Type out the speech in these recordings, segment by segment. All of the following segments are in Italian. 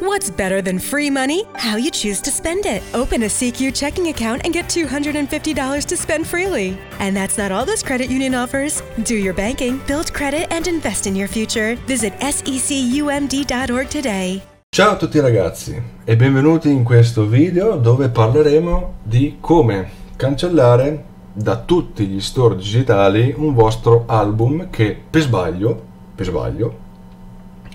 What's better than free money? How you choose to spend it. Open a CQ checking account and get $250 to spend freely. And that's not all this credit union offers. Do your banking, build credit, and invest in your future. Visit secumd.org today. Ciao a tutti ragazzi e benvenuti in questo video dove parleremo di come cancellare da tutti gli store digitali un vostro album che per sbaglio, per sbaglio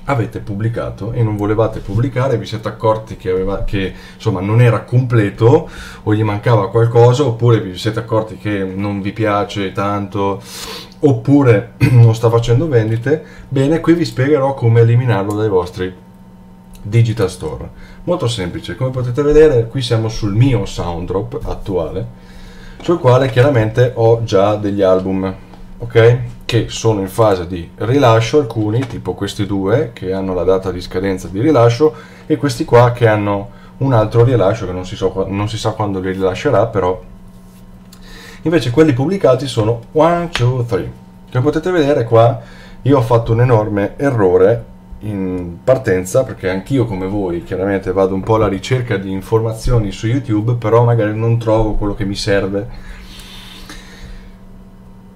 avete pubblicato e non volevate pubblicare, vi siete accorti che, aveva, che insomma, non era completo o gli mancava qualcosa oppure vi siete accorti che non vi piace tanto oppure non sta facendo vendite, bene qui vi spiegherò come eliminarlo dai vostri digital store. Molto semplice, come potete vedere qui siamo sul mio Sounddrop attuale sul quale chiaramente ho già degli album, ok? che sono in fase di rilascio, alcuni tipo questi due che hanno la data di scadenza di rilascio e questi qua che hanno un altro rilascio che non si, so, non si sa quando li rilascerà, però invece quelli pubblicati sono 1, 2, 3. Come potete vedere qua io ho fatto un enorme errore in partenza perché anch'io come voi chiaramente vado un po' alla ricerca di informazioni su YouTube, però magari non trovo quello che mi serve.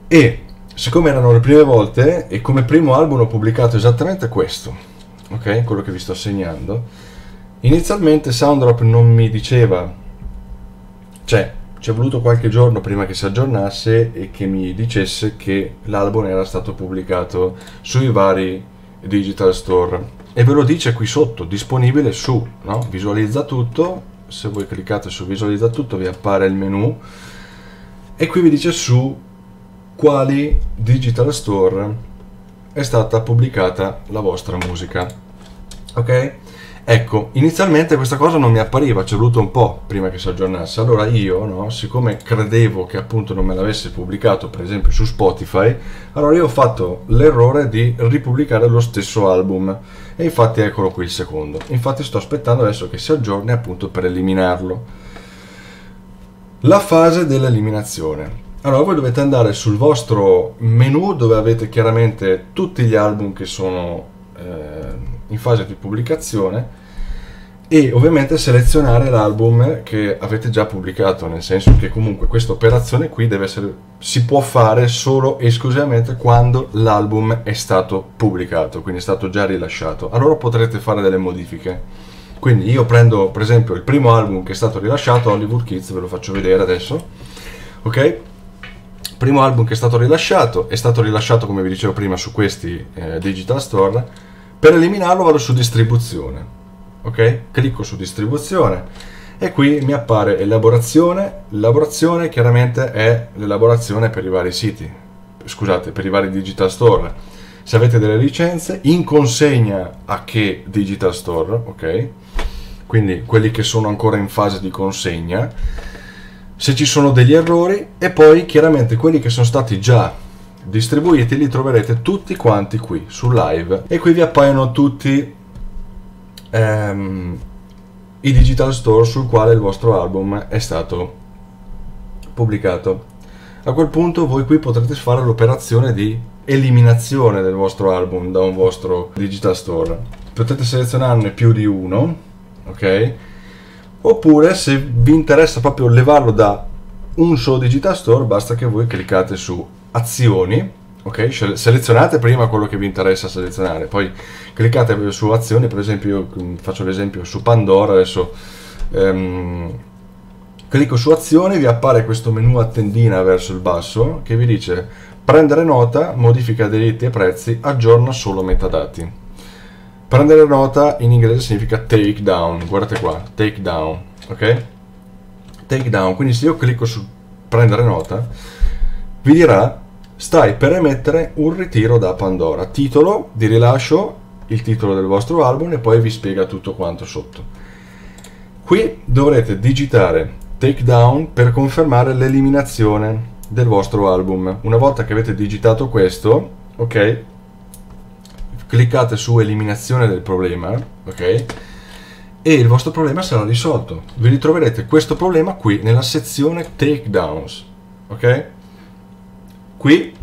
E siccome erano le prime volte e come primo album ho pubblicato esattamente questo, ok? Quello che vi sto segnando. Inizialmente Sounddrop non mi diceva, cioè ci è voluto qualche giorno prima che si aggiornasse e che mi dicesse che l'album era stato pubblicato sui vari digital store. E ve lo dice qui sotto, disponibile su, no? Visualizza tutto, se voi cliccate su visualizza tutto vi appare il menu e qui vi dice su quali digital store è stata pubblicata la vostra musica. Ok? Ecco, inizialmente questa cosa non mi appariva, ci è voluto un po' prima che si aggiornasse. Allora io, no, siccome credevo che appunto non me l'avesse pubblicato, per esempio su Spotify, allora io ho fatto l'errore di ripubblicare lo stesso album. E infatti eccolo qui il secondo. Infatti sto aspettando adesso che si aggiorni appunto per eliminarlo. La fase dell'eliminazione. Allora voi dovete andare sul vostro menu dove avete chiaramente tutti gli album che sono eh, in fase di pubblicazione e ovviamente selezionare l'album che avete già pubblicato, nel senso che comunque questa operazione qui essere, si può fare solo e esclusivamente quando l'album è stato pubblicato, quindi è stato già rilasciato. Allora potrete fare delle modifiche. Quindi io prendo per esempio il primo album che è stato rilasciato, Hollywood Kids, ve lo faccio vedere adesso. Ok? Primo album che è stato rilasciato, è stato rilasciato come vi dicevo prima su questi eh, digital store, per eliminarlo vado su distribuzione, ok? Clicco su distribuzione e qui mi appare elaborazione, l'elaborazione chiaramente è l'elaborazione per i vari siti, scusate, per i vari digital store. Se avete delle licenze, in consegna a che digital store, ok? Quindi quelli che sono ancora in fase di consegna se ci sono degli errori e poi chiaramente quelli che sono stati già distribuiti li troverete tutti quanti qui su live. E qui vi appaiono tutti ehm, i digital store sul quale il vostro album è stato pubblicato. A quel punto voi qui potrete fare l'operazione di eliminazione del vostro album da un vostro digital store. Potete selezionarne più di uno ok oppure se vi interessa proprio levarlo da un solo digital store basta che voi cliccate su azioni ok? Selezionate prima quello che vi interessa selezionare. Poi cliccate su azioni per esempio io mm, faccio l'esempio su Pandora adesso ehm, clicco su azioni vi appare questo menu a tendina verso il basso che vi dice prendere nota modifica diritti e prezzi aggiorna solo metadati Prendere nota in inglese significa take down, guardate qua, take down, ok? Take down, quindi se io clicco su prendere nota, vi dirà stai per emettere un ritiro da Pandora, titolo di rilascio, il titolo del vostro album e poi vi spiega tutto quanto sotto. Qui dovrete digitare take down per confermare l'eliminazione del vostro album. Una volta che avete digitato questo, ok? Cliccate su eliminazione del problema, ok? E il vostro problema sarà risolto. Vi ritroverete questo problema qui nella sezione takedowns, ok? Qui,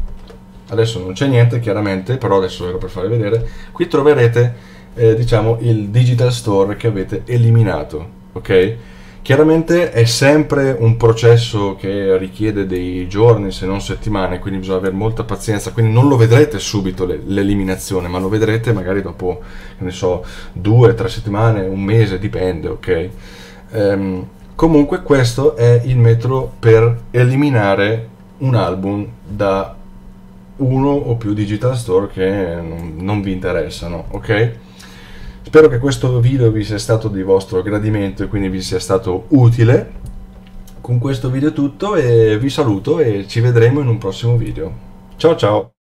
adesso non c'è niente chiaramente, però adesso ero per farvi vedere, qui troverete eh, diciamo il digital store che avete eliminato, ok? Chiaramente è sempre un processo che richiede dei giorni, se non settimane, quindi bisogna avere molta pazienza, quindi non lo vedrete subito le, l'eliminazione, ma lo vedrete magari dopo, ne so, due, tre settimane, un mese, dipende, ok? Um, comunque questo è il metodo per eliminare un album da uno o più digital store che non, non vi interessano, ok? Spero che questo video vi sia stato di vostro gradimento e quindi vi sia stato utile. Con questo video è tutto e vi saluto e ci vedremo in un prossimo video. Ciao ciao!